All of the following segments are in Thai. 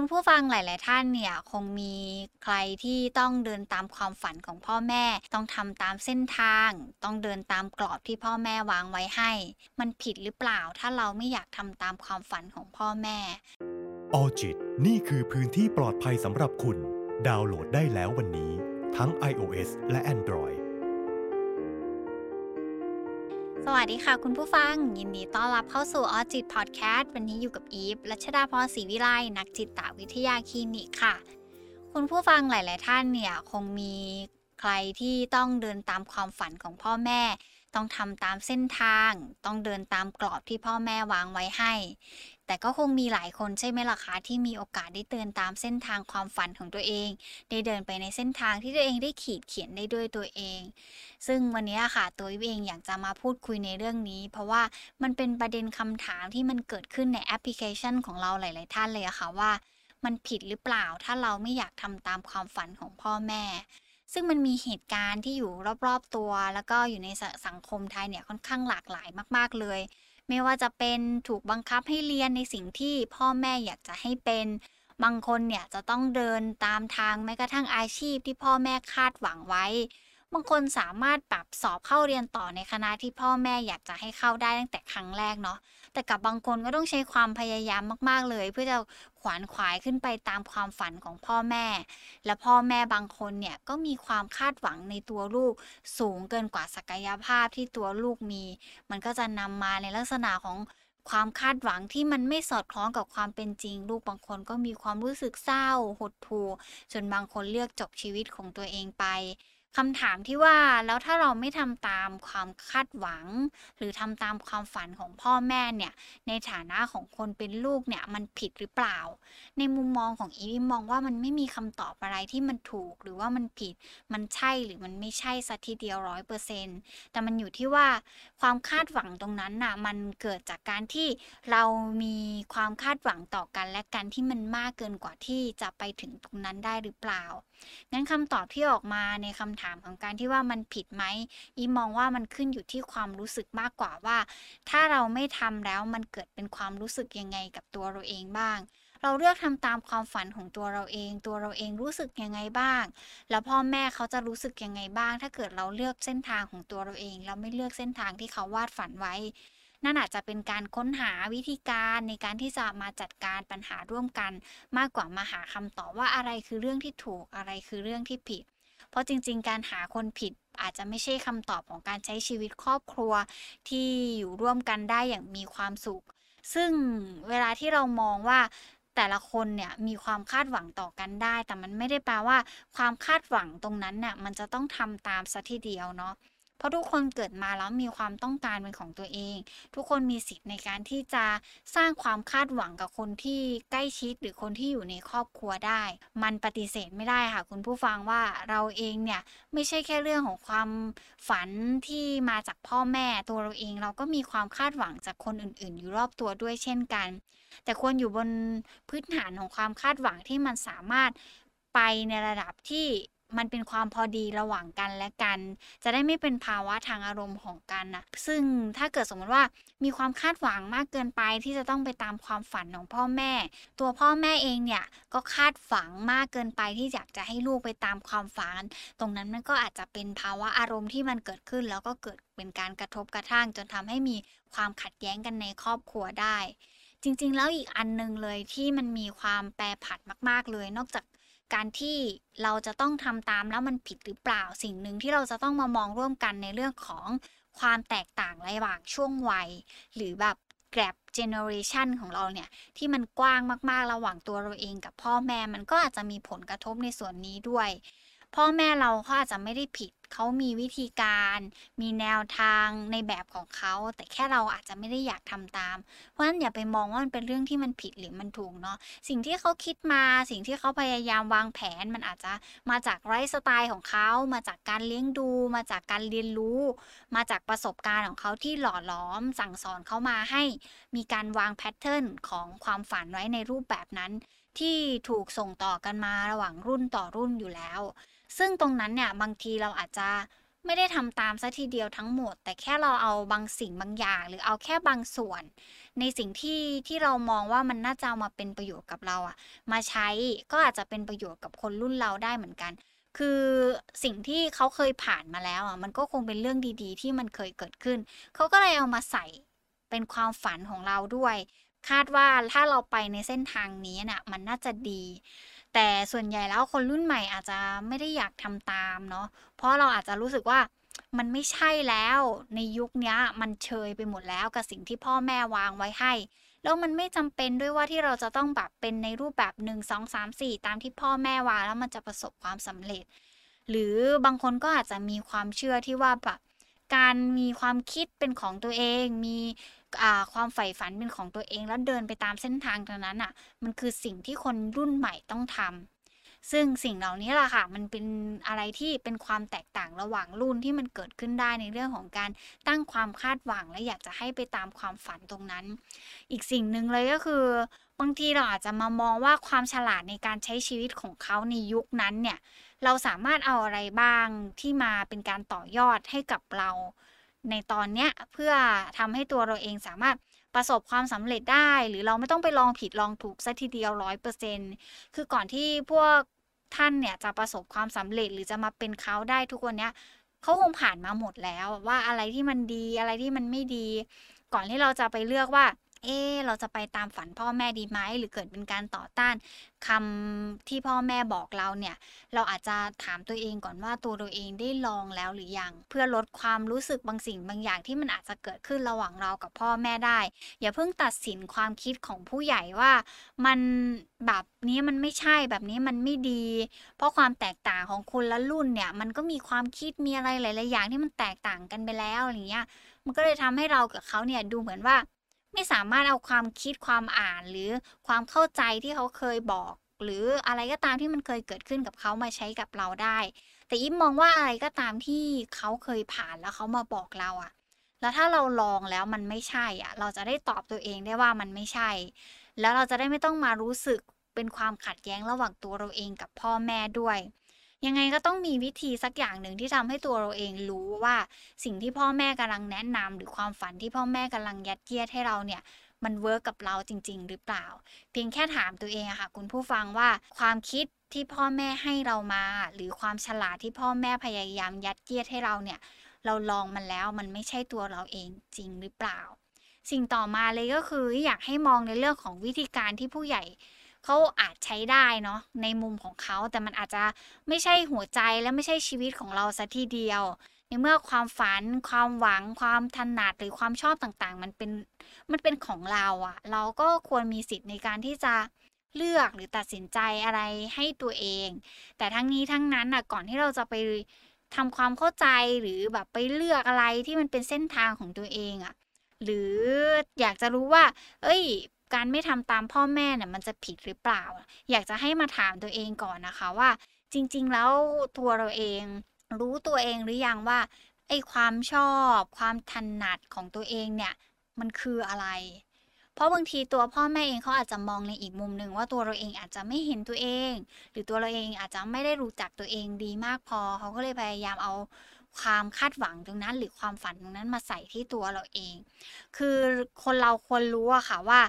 คุณผู้ฟังหลาย ๆ ท่านเนี่ยคงมีใครที่ต้องเดินตามความฝันของพ่อแม่ ต้องทำตามเส้นทาง ต้องเดินตามกรอบที่พ่อแม่วางไว้ให้ มันผิดหรือเปล่าถ้าเราไม่อยากทำตามความฝันของพ่อแม่ออจิตนี่คือพื้นที่ปลอดภัยสำหรับคุณ ดาวน์โหลดได้แล้ววันนี้ ทั้ง iOS และ Android สวัสดีค่ะคุณผู้ฟัง ยินดีต้อนรับเข้าสู่ออจิตพอดแคสต์วันนี้อยู่กับอีฟรัชดาพรศรีวิไลนักจิตวิทยาคลินิกค่ะ คุณผู้ฟังหลาย ๆ ท่านเนี่ยคงมีใครที่ต้องเดินตามความฝันของพ่อแม่ ต้องทำตามเส้นทาง ต้องเดินตามกรอบที่พ่อแม่วางไว้ให้ แต่ก็คงมีหลายคนใช่ไหมล่ะคะที่มีโอกาสได้เดินตามเส้นทางความฝันของตัวเอง ได้เดินไปในเส้นทางที่ตัวเองได้ขีดเขียนได้ด้วยตัวเอง ซึ่งวันนี้ค่ะตัวเองอยากจะมาพูดคุยในเรื่องนี้ เพราะว่ามันเป็นประเด็นคำถามที่มันเกิดขึ้นในแอปพลิเคชันของเราหลาย ๆ ท่านเลยอะค่ะว่า มันผิดหรือเปล่าถ้าเราไม่อยากทำตามความฝันของพ่อแม่ซึ่งมันมีเหตุการณ์ที่อยู่รอบๆตัว แล้วก็อยู่ในสังคมไทยเนี่ยค่อนข้างหลากหลายมาก ๆเลย ไม่ว่าจะเป็นถูกบังคับให้เรียนในสิ่งที่พ่อแม่อยากจะให้เป็น บางคนเนี่ยจะต้องเดินตามทางแม้กระทั่งอาชีพที่พ่อแม่คาดหวังไว้ บางคนสามารถปรับสอบเข้าเรียนต่อในคณะที่พ่อแม่อยากจะให้เข้าได้ตั้งแต่ครั้งแรกเนาะ แต่กับบางคนก็ต้องใช้ความพยายามมาก ๆ เลย เพื่อจะขวานขวายขึ้นไปตามความฝันของพ่อแม่ และพ่อแม่บางคนเนี่ยก็มีความคาดหวังในตัวลูกสูงเกินกว่าศักยภาพที่ตัวลูกมี มันก็จะนำมาในลักษณะของความคาดหวังที่มันไม่สอดคล้องกับความเป็นจริง ลูกบางคนก็มีความรู้สึกเศร้า หดหู่จนบางคนเลือกจบชีวิตของตัวเองไป คำถามที่ว่าแล้วถ้าเราไม่ทำตามความคาดหวัง หรือทำตามความฝันของพ่อแม่เนี่ย ในฐานะของคนเป็นลูกเนี่ยมันผิดหรือเปล่า ในมุมมองของอีฟมองว่ามันไม่มีคำตอบอะไรที่มันถูกหรือว่ามันผิด มันใช่หรือมันไม่ใช่สัทีเดียวร้อยเปอร์เซ็นต์แต่มันอยู่ที่ว่าความคาดหวังตรงนั้นน่ะมันเกิดจากการที่เรามีความคาดหวังต่อกันและกันที่มันมากเกินกว่าที่จะไปถึงตรงนั้นได้หรือเปล่างั้นคำตอบที่ออกมาในคำถามของการที่ว่ามันผิดไหมอีมองว่ามันขึ้นอยู่ที่ความรู้สึกมากกว่าว่า ถ้าเราไม่ทำแล้วมันเกิดเป็นความรู้สึกยังไงกับตัวเราเองบ้าง เราเลือกทำตามความฝันของตัวเราเอง ตัวเราเองรู้สึกยังไงบ้าง แล้วพ่อแม่เขาจะรู้สึกยังไงบ้าง ถ้าเกิดเราเลือกเส้นทางของตัวเราเอง เราไม่เลือกเส้นทางที่เขาวาดฝันไว้ นั่นอาจจะเป็นการค้นหาวิธีการในการที่จะมาจัดการปัญหาร่วมกัน มากกว่ามาหาคำตอบว่าอะไรคือเรื่องที่ถูกอะไรคือเรื่องที่ผิด เพราะจริง ๆ การหาคนผิดอาจจะไม่ใช่คำตอบของการใช้ชีวิตครอบครัวที่อยู่ร่วมกันได้อย่างมีความสุข ซึ่งเวลาที่เรามองว่าแต่ละคนเนี่ยมีความคาดหวังต่อกันได้ แต่มันไม่ได้แปลว่าความคาดหวังตรงนั้นเนี่ยมันจะต้องทำตามสัทีเดียวเนาะ เพราะทุกคนเกิดมาแล้วมีความต้องการเป็นของตัวเอง ทุกคนมีสิทธิ์ในการที่จะสร้างความคาดหวังกับคนที่ใกล้ชิดหรือคนที่อยู่ในครอบครัวได้ มันปฏิเสธไม่ได้ค่ะ คุณผู้ฟังว่าเราเองเนี่ยไม่ใช่แค่เรื่องของความฝันที่มาจากพ่อแม่ตัวเราเองเราก็มีความคาดหวังจากคนอื่น ๆ อยู่รอบตัวด้วยเช่นกัน แต่ควรอยู่บนพื้นฐานของความคาดหวังที่มันสามารถไปในระดับที่ มันเป็นความพอดีระหว่างกันและกัน จะได้ไม่เป็นภาวะทางอารมณ์ของกันนะซึ่งถ้าเกิดสมมติว่ามีความคาดหวังมากเกินไปที่จะต้องไปตามความฝันของพ่อแม่ ตัวพ่อแม่เองเนี่ยก็คาดฝังมากเกินไปที่อยากจะให้ลูกไปตามความฝัน ตรงนั้นมันก็อาจจะเป็นภาวะอารมณ์ที่มันเกิดขึ้น แล้วก็เกิดเป็นการกระทบกระทั่ง จนทำให้มีความขัดแย้งกันในครอบครัวได้ จริง ๆ แล้วอีกอันนึงเลยที่มันมีความแปรผัดมาก ๆเลย นอกจาก การที่เราจะต้องทำตามแล้วมันผิดหรือเปล่าสิ่งหนึ่งที่เราจะต้องมามองร่วมกันในเรื่องของความแตกต่างระหว่างช่วงวัย หรือแบบแกรบเจเนอเรชันของเราเนี่ย ที่มันกว้างมากๆ ระหว่างตัวเราเองกับพ่อแม่มันก็อาจจะมีผลกระทบในส่วนนี้ด้วย พ่อแม่เราเขาอาจจะไม่ได้ผิด เขามีวิธีการ มีแนวทางในแบบของเขา แต่แค่เราอาจจะไม่ได้อยากทำตาม เพราะฉะนั้นอย่าไปมองว่ามันเป็นเรื่องที่มันผิดหรือมันถูกเนาะสิ่งที่เขาคิดมาสิ่งที่เขาพยายามวางแผนมันอาจจะมาจากไลฟ์สไตล์ของเขามาจากการเลี้ยงดู มาจากการเรียนรู้ มาจากประสบการณ์ของเขาที่หล่อหลอม สั่งสอนเขามาให้มีการวางแพทเทิร์นของความฝันไว้ในรูปแบบนั้น ที่ถูกส่งต่อกันมาระหว่างรุ่นต่อรุ่นอยู่แล้ว ซึ่งตรงนั้นเนี่ยบางทีเราอาจจะไม่ได้ทำตามซะทีเดียวทั้งหมด แต่แค่เราเอาบางสิ่งบางอย่าง หรือเอาแค่บางส่วน ในสิ่งที่ที่เรามองว่ามันน่าจะมาเป็นประโยชน์กับเราอะมาใช้ก็อาจจะเป็นประโยชน์กับคนรุ่นเราได้เหมือนกัน คือสิ่งที่เขาเคยผ่านมาแล้วอะมันก็คงเป็นเรื่องดีๆ ที่มันเคยเกิดขึ้น เขาก็เลยเอามาใส่เป็นความฝันของเราด้วย คาดว่าถ้าเราไปในเส้นทางนี้น่ะมันน่าจะดี แต่ส่วนใหญ่แล้วคนรุ่นใหม่อาจจะไม่ได้อยากทำตามเนาะเพราะเราอาจจะรู้สึกว่ามันไม่ใช่แล้วในยุคนี้มันเชยไปหมดแล้วกับสิ่งที่พ่อแม่วางไว้ให้ แล้วมันไม่จำเป็นด้วยว่าที่เราจะต้องแบบเป็นในรูปแบบหนึ่งสองสามสี่ตามที่พ่อแม่วางแล้วมันจะประสบความสำเร็จ หรือบางคนก็อาจจะมีความเชื่อที่ว่าแบบการมีความคิดเป็นของตัวเอง มี ความใฝ่ฝันเป็นของตัวเองแล้วเดินไปตามเส้นทางตรงนั้นอะ มันคือสิ่งที่คนรุ่นใหม่ต้องทำซึ่งสิ่งเหล่านี้แหละค่ะ มันเป็นอะไรที่เป็นความแตกต่างระหว่างรุ่นที่มันเกิดขึ้นได้ในเรื่องของการตั้งความคาดหวังและอยากจะให้ไปตามความฝันตรงนั้น อีกสิ่งหนึ่งเลยก็คือบางทีเราอาจจะมามองว่าความฉลาดในการใช้ชีวิตของเขาในยุคนั้นเนี่ย เราสามารถเอาอะไรบ้างที่มาเป็นการต่อยอดให้กับเรา ในตอนเนี้ยเพื่อทำให้ตัวเราเองสามารถประสบความสำเร็จได้ หรือเราไม่ต้องไปลองผิดลองถูกซะทีเดียวร้อยเปอร์เซ็นคือก่อนที่พวกท่านเนี่ยจะประสบความสำเร็จหรือจะมาเป็นเขาได้ทุกวันเนี้ยเขาคงผ่านมาหมดแล้วว่าอะไรที่มันดีอะไรที่มันไม่ดี ก่อนที่เราจะไปเลือกว่า เออเราจะไปตามฝันพ่อแม่ดีไหมหรือเกิดเป็นการต่อต้านคำที่พ่อแม่บอกเราเนี่ย เราอาจจะถามตัวเองก่อนว่าตัวเราเองได้ลองแล้วหรือยัง เพื่อลดความรู้สึกบางสิ่งบางอย่างที่มันอาจจะเกิดขึ้นระหว่างเรากับพ่อแม่ได้ อย่าเพิ่งตัดสินความคิดของผู้ใหญ่ว่ามันแบบนี้มันไม่ใช่แบบนี้มันไม่ดี เพราะความแตกต่างของคนละรุ่นเนี่ย มันก็มีความคิดมีอะไรหลาย ๆ อย่างที่มันแตกต่างกันไปแล้วอย่างเงี้ย มันก็เลยทำให้เรากับเขาเนี่ยดูเหมือนว่า ไม่สามารถเอาความคิดความอ่านหรือความเข้าใจที่เขาเคยบอก หรืออะไรก็ตามที่มันเคยเกิดขึ้นกับเขามาใช้กับเราได้ แต่อิมมองว่าอะไรก็ตามที่เขาเคยผ่านแล้วเขามาบอกเราอะแล้วถ้าเราลองแล้วมันไม่ใช่อะเราจะได้ตอบตัวเองได้ว่ามันไม่ใช่ แล้วเราจะได้ไม่ต้องมารู้สึกเป็นความขัดแย้งระหว่างตัวเราเองกับพ่อแม่ด้วย ยังไงก็ต้องมีวิธีสักอย่างหนึ่งที่ทำให้ตัวเราเองรู้ว่าสิ่งที่พ่อแม่กำลังแนะนำหรือความฝันที่พ่อแม่กำลังยัดเยียดให้เราเนี่ยมัน work กับเราจริง ๆ หรือเปล่า เพียงแค่ถามตัวเองอะค่ะ คุณผู้ฟังว่าความคิดที่พ่อแม่ให้เรามา หรือความฉลาดที่พ่อแม่พยายามยัดเยียดให้เราเนี่ย เราลองมันแล้วมันไม่ใช่ตัวเราเองจริงหรือเปล่า สิ่งต่อมาเลยก็คืออยากให้มองในเรื่องของวิธีการที่ผู้ใหญ่ เขาอาจใช้ได้เนาะในมุมของเขาแต่มันอาจจะไม่ใช่หัวใจและไม่ใช่ชีวิตของเราซะทีเดียว ในเมื่อความฝัน ความหวัง ความถนัดหรือความชอบต่างๆ มันเป็นมันเป็นของเราอะเราก็ควรมีสิทธิ์ในการที่จะเลือกหรือตัดสินใจอะไรให้ตัวเอง แต่ทั้งนี้ทั้งนั้นอะก่อนที่เราจะไปทำความเข้าใจหรือแบบไปเลือกอะไรที่มันเป็นเส้นทางของตัวเองอะหรืออยากจะรู้ว่า เอ้ย การไม่ทำตามพ่อแม่เนี่ยมันจะผิดหรือเปล่า อยากจะให้มาถามตัวเองก่อนนะคะว่า จริง ๆ แล้วตัวเราเอง รู้ตัวเองหรือยังว่าไอ้ความชอบ ความถนัดของตัวเองเนี่ยมันคืออะไร เพราะบางทีตัวพ่อแม่เองเขาอาจจะมองในอีกมุมหนึ่งว่าตัวเราเองอาจจะไม่เห็นตัวเอง หรือตัวเราเองอาจจะไม่ได้รู้จักตัวเองดีมากพอเขาก็เลยพยายามเอาความคาดหวังตรงนั้น หรือความฝันตรงนั้นมาใส่ที่ตัวเราเอง คือคนเราควรรู้อะค่ะว่า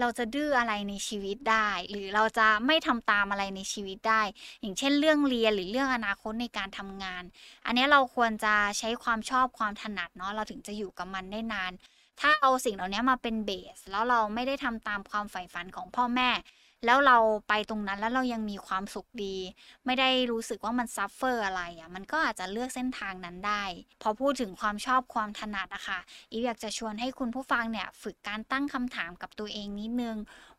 เราจะดื้ออะไรในชีวิตได้ หรือเราจะไม่ทำตามอะไรในชีวิตได้ อย่างเช่นเรื่องเรียนหรือเรื่องอนาคตในการทำงาน อันนี้เราควรจะใช้ความชอบความถนัดเนาะเราถึงจะอยู่กับมันได้นาน ถ้าเอาสิ่งเหล่านี้มาเป็นเบส แล้วเราไม่ได้ทำตามความใฝ่ฝันของพ่อแม่ แล้วเราไปตรงนั้นแล้วเรายังมีความสุขดี ไม่ได้รู้สึกว่ามันซัฟเฟอร์อะไรอะมันก็อาจจะเลือกเส้นทางนั้นได้ พอพูดถึงความชอบความถนัดอะค่ะอีฟอยากจะชวนให้คุณผู้ฟังเนี่ยฝึกการตั้งคำถามกับตัวเองนิดนึง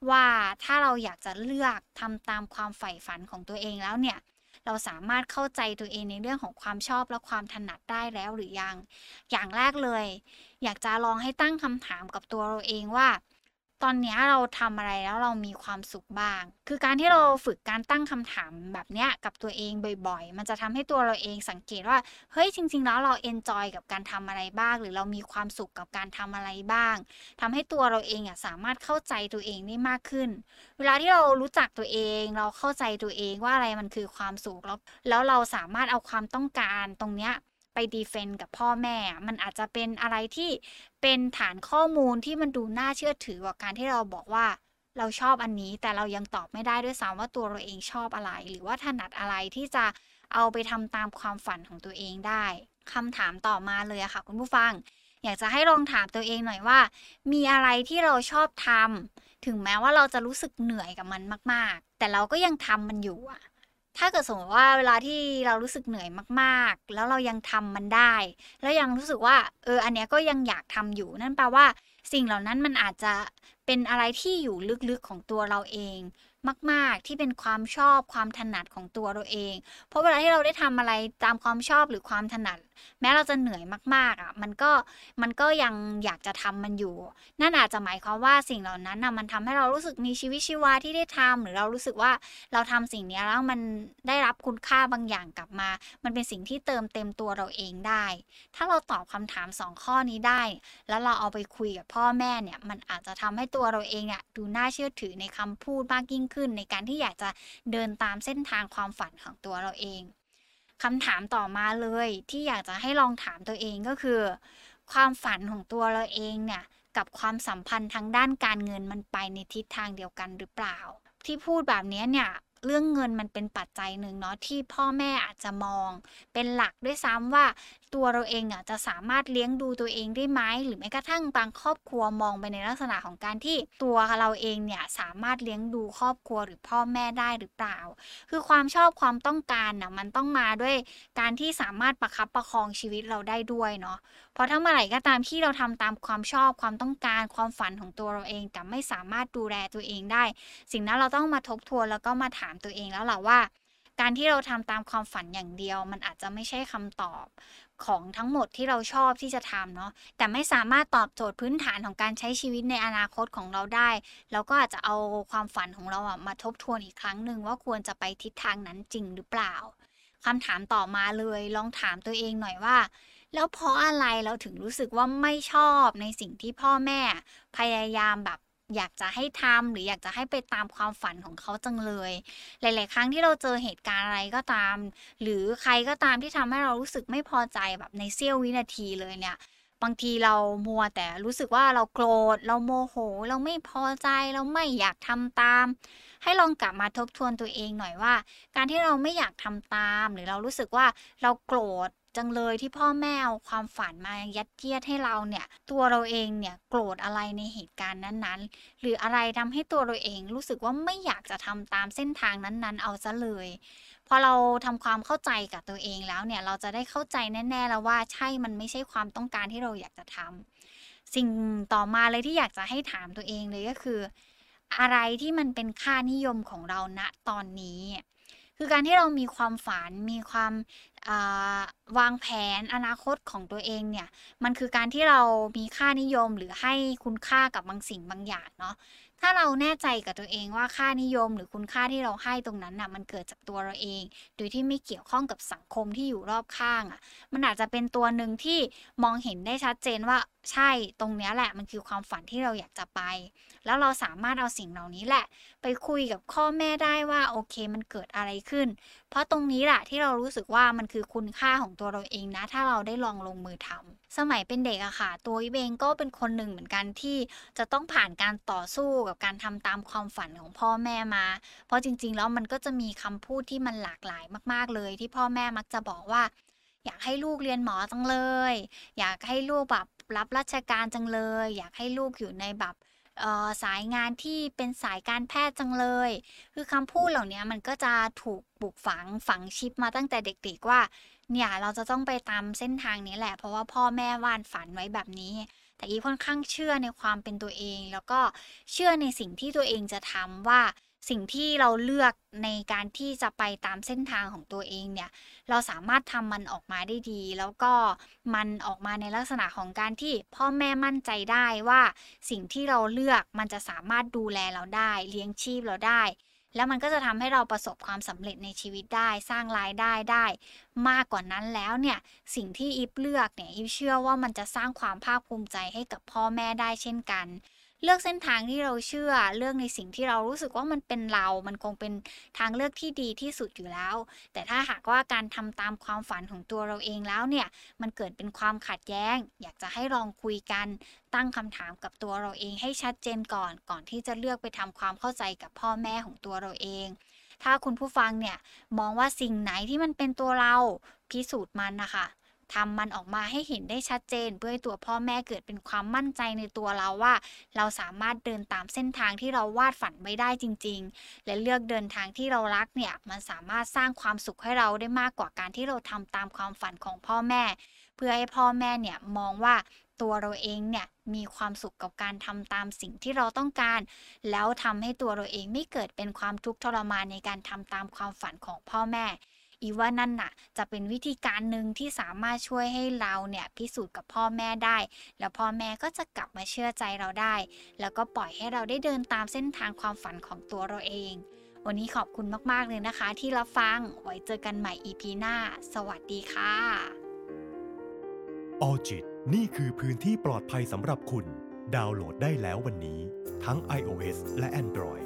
ว่าถ้าเราอยากจะเลือกทำตามความใฝ่ฝันของตัวเองแล้วเนี่ยเราสามารถเข้าใจตัวเองในเรื่องของความชอบและความถนัดได้แล้วหรือยัง อย่างแรกเลย อยากจะลองให้ตั้งคำถามกับตัวเราเองว่า ตอนนี้เราทำอะไรแล้วเรามีความสุขบ้าง คือการที่เราฝึกการตั้งคำถามแบบเนี้ยกับตัวเองบ่อยๆ มันจะทำให้ตัวเราเองสังเกตว่า เฮ้ยจริง ๆ แล้วเรา enjoy กับการทำอะไรบ้าง หรือเรามีความสุขกับการทำอะไรบ้างทำให้ตัวเราเองอะสามารถเข้าใจตัวเองได้มากขึ้น เวลาที่เรารู้จักตัวเอง เราเข้าใจตัวเองว่าอะไรมันคือความสุขแล้วแล้วเราสามารถเอาความต้องการตรงเนี้ย ไป defend กับพ่อแม่ มันอาจจะเป็นอะไรที่เป็นฐานข้อมูลที่มันดูน่าเชื่อถือกว่าการที่เราบอกว่าเราชอบอันนี้ แต่เรายังตอบไม่ได้ด้วยซ้ำว่าตัวเราเองชอบอะไร หรือว่าถนัดอะไรที่จะเอาไปทำตามความฝันของตัวเองได้คำถามต่อมาเลยค่ะ คุณผู้ฟัง อยากจะให้ลองถามตัวเองหน่อยว่า มีอะไรที่เราชอบทำถึงแม้ว่าเราจะรู้สึกเหนื่อยกับมันมาก ๆ แต่เราก็ยังทำมันอยู่อะ ถ้าเกิดสมมติว่าเวลาที่เรารู้สึกเหนื่อยมากๆ แล้วเรายังทำมันได้ แล้วยังรู้สึกว่าเอออันเนี้ยก็ยังอยากทำอยู่นั่นแปลว่า สิ่งเหล่านั้นมันอาจจะเป็นอะไรที่อยู่ลึกๆของตัวเราเอง มาก ๆ ที่เป็นความชอบความถนัดของตัวเราเอง เพราะเวลาที่เราได้ทำอะไรตามความชอบหรือความถนัด แม้เราจะเหนื่อยมาก ๆอะมันก็มันก็ยังอยากจะทำมันอยู่ นั่นอาจจะหมายความว่าสิ่งเหล่านั้นน่ะมันทำให้เรารู้สึกมีชีวิตชีวาที่ได้ทำหรือเรารู้สึกว่าเราทำสิ่งนี้แล้วมันได้รับคุณค่าบางอย่างกลับมา มันเป็นสิ่งที่เติมเต็มตัวเราเองได้ ถ้าเราตอบคำถามสองข้อนี้ได้ แล้วเราเอาไปคุยกับพ่อแม่เนี่ยมันอาจจะทำให้ตัวเราเองอะดูน่าเชื่อถือในคำพูดมากยิ่งขึ้นในการที่อยากจะเดินตามเส้นทางความฝันของตัวเราเองคำถามต่อมาเลยที่อยากจะให้ลองถามตัวเองก็คือ ความฝันของตัวเราเองเนี่ยกับความสัมพันธ์ทางด้านการเงินมันไปในทิศทางเดียวกันหรือเปล่า ที่พูดแบบนี้เนี่ยเรื่องเงินมันเป็นปัจจัยหนึ่งเนาะที่พ่อแม่อาจจะมอง เป็นหลักด้วยซ้ำว่าตัวเราเองอะจะสามารถเลี้ยงดูตัวเองได้ไหมหรือแม้กระทั่งบางครอบครัวมองไปในลักษณะของการที่ตัวเราเองเนี่ยสามารถเลี้ยงดูครอบครัวหรือพ่อแม่ได้หรือเปล่า คือความชอบความต้องการน่ะมันต้องมาด้วยการที่สามารถประคับประคองชีวิตเราได้ด้วยเนาะเพราะถ้าเมื่อไหร่ก็ตามที่เราทำตามความชอบความต้องการความฝันของตัวเราเอง แต่ไม่สามารถดูแลตัวเองได้ สิ่งนั้นเราต้องมาทบทวนแล้วก็มาถามตัวเองแล้วแหละว่า การที่เราทำตามความฝันอย่างเดียว มันอาจจะไม่ใช่คำตอบ ของทั้งหมดที่เราชอบที่จะทำเนาะแต่ไม่สามารถตอบโจทย์พื้นฐานของการใช้ชีวิตในอนาคตของเราได้ เราก็อาจจะเอาความฝันของเราอะมาทบทวนอีกครั้งหนึ่งว่าควรจะไปทิศทางนั้นจริงหรือเปล่าคำถามต่อมาเลยลองถามตัวเองหน่อยว่า แล้วเพราะอะไรเราถึงรู้สึกว่าไม่ชอบในสิ่งที่พ่อแม่ พยายามแบบ อยากจะให้ทำหรืออยากจะให้ไปตามความฝันของเขาจังเลย หลาย ๆ ครั้งที่เราเจอเหตุการณ์อะไรก็ตาม หรือใครก็ตามที่ทำให้เรารู้สึกไม่พอใจแบบในเสี้ยววินาทีเลยเนี่ยบางทีเรามัวแต่รู้สึกว่าเราโกรธเราโมโห เราไม่พอใจเราไม่อยากทำตาม ให้ลองกลับมาทบทวนตัวเองหน่อยว่า การที่เราไม่อยากทำตาม หรือเรารู้สึกว่าเราโกรธ จังเลยที่พ่อแม่เอาความฝันมายัดเยียดให้เราเนี่ย ตัวเราเองเนี่ยโกรธอะไรในเหตุการณ์นั้นๆ หรืออะไรทำให้ตัวเราเองรู้สึกว่าไม่อยากจะทำตามเส้นทางนั้นๆ เอาซะเลยพอเราทำความเข้าใจกับตัวเองแล้วเนี่ยเราจะได้เข้าใจแน่ๆแล้วว่าใช่มันไม่ใช่ความต้องการที่เราอยากจะทำสิ่งต่อมาเลยที่อยากจะให้ถามตัวเองเลยก็คือ อะไรที่มันเป็นค่านิยมของเราณตอนนี้ คือการที่เรามีความฝันมีความวางแผนอนาคตของตัวเองเนี่ย มันคือการที่เรามีค่านิยมหรือให้คุณค่ากับบางสิ่งบางอย่างเนาะถ้าเราแน่ใจกับตัวเองว่าค่านิยมหรือคุณค่าที่เราให้ตรงนั้นน่ะมันเกิดจากตัวเราเอง โดยที่ไม่เกี่ยวข้องกับสังคมที่อยู่รอบข้างอะ มันอาจจะเป็นตัวหนึ่งที่มองเห็นได้ชัดเจนว่า ใช่ตรงนี้แหละมันคือความฝันที่เราอยากจะไป แล้วเราสามารถเอาสิ่งเหล่านี้แหละ ไปคุยกับพ่อแม่ได้ว่าโอเคมันเกิดอะไรขึ้น เพราะตรงนี้แหละที่เรารู้สึกว่ามันคือคุณค่าของตัวเราเองนะ ถ้าเราได้ลองลงมือทำสมัยเป็นเด็กอะค่ะ ตัวอีเองก็เป็นคนหนึ่งเหมือนกันที่จะต้องผ่านการต่อสู้กับการทำตามความฝันของพ่อแม่มา เพราะจริง ๆ แล้วมันก็จะมีคำพูดที่มันหลากหลายมาก ๆเลย ที่พ่อแม่มักจะบอกว่า อยากให้ลูกเรียนหมอจังเลย อยากให้ลูกแบบ รับราชการจังเลย อยากให้ลูกอยู่ในแบบสายงานที่เป็นสายการแพทย์จังเลย คือคำพูดเหล่านี้มันก็จะถูกปลูกฝังฝังชิปมาตั้งแต่เด็กๆว่า เนี่ยเราจะต้องไปตามเส้นทางนี้แหละ เพราะว่าพ่อแม่วานฝันไว้แบบนี้ แต่อีค่อนข้างเชื่อในความเป็นตัวเอง แล้วก็เชื่อในสิ่งที่ตัวเองจะทำว่า สิ่งที่เราเลือกในการที่จะไปตามเส้นทางของตัวเองเนี่ย เราสามารถทำมันออกมาได้ดี แล้วก็มันออกมาในลักษณะของการที่พ่อแม่มั่นใจได้ว่า สิ่งที่เราเลือกมันจะสามารถดูแลเราได้ เลี้ยงชีพเราได้ แล้วมันก็จะทำให้เราประสบความสำเร็จในชีวิตได้ สร้างรายได้ได้ มากกว่านั้นแล้วเนี่ย สิ่งที่อิฟเลือกเนี่ยอิฟเชื่อว่ามันจะสร้างความภาคภูมิใจให้กับพ่อแม่ได้เช่นกัน เลือกเส้นทางที่เราเชื่อเลือกในสิ่งที่เรารู้สึกว่ามันเป็นเรา มันคงเป็นทางเลือกที่ดีที่สุดอยู่แล้ว แต่ถ้าหากว่าการทำตามความฝันของตัวเราเองแล้วเนี่ยมันเกิดเป็นความขัดแย้ง อยากจะให้ลองคุยกัน ตั้งคำถามกับตัวเราเองให้ชัดเจนก่อน ก่อนที่จะเลือกไปทำความเข้าใจกับพ่อแม่ของตัวเราเอง ถ้าคุณผู้ฟังเนี่ยมองว่าสิ่งไหนที่มันเป็นตัวเราพิสูจน์มันนะคะ ทำมันออกมาให้เห็นได้ชัดเจน เพื่อให้ตัวพ่อแม่เกิดเป็นความมั่นใจในตัวเราว่า เราสามารถเดินตามเส้นทางที่เราวาดฝันไว้ได้จริง ๆ และเลือกเดินทางที่เรารักเนี่ยมันสามารถสร้างความสุขให้เราได้มากกว่าการที่เราทำตามความฝันของพ่อแม่ เพื่อให้พ่อแม่เนี่ยมองว่าตัวเราเองเนี่ยมีความสุขกับการทำตามสิ่งที่เราต้องการ แล้วทำให้ตัวเราเองไม่เกิดเป็นความทุกข์ทรมานในการทำตามความฝันของพ่อแม่ อีว่านั่นน่ะ จะเป็นวิธีการหนึ่งที่สามารถช่วยให้เราเนี่ยพิสูจน์กับพ่อแม่ได้ แล้วพ่อแม่ก็จะกลับมาเชื่อใจเราได้ แล้วก็ปล่อยให้เราได้เดินตามเส้นทางความฝันของตัวเราเอง วันนี้ขอบคุณมากๆเลยนะคะ ที่รับฟังไว้เจอกันใหม่ EP หน้า สวัสดีค่ะออจิตนี่คือพื้นที่ปลอดภัยสำหรับคุณ ดาวน์โหลดได้แล้ววันนี้ ทั้ง iOS และ Android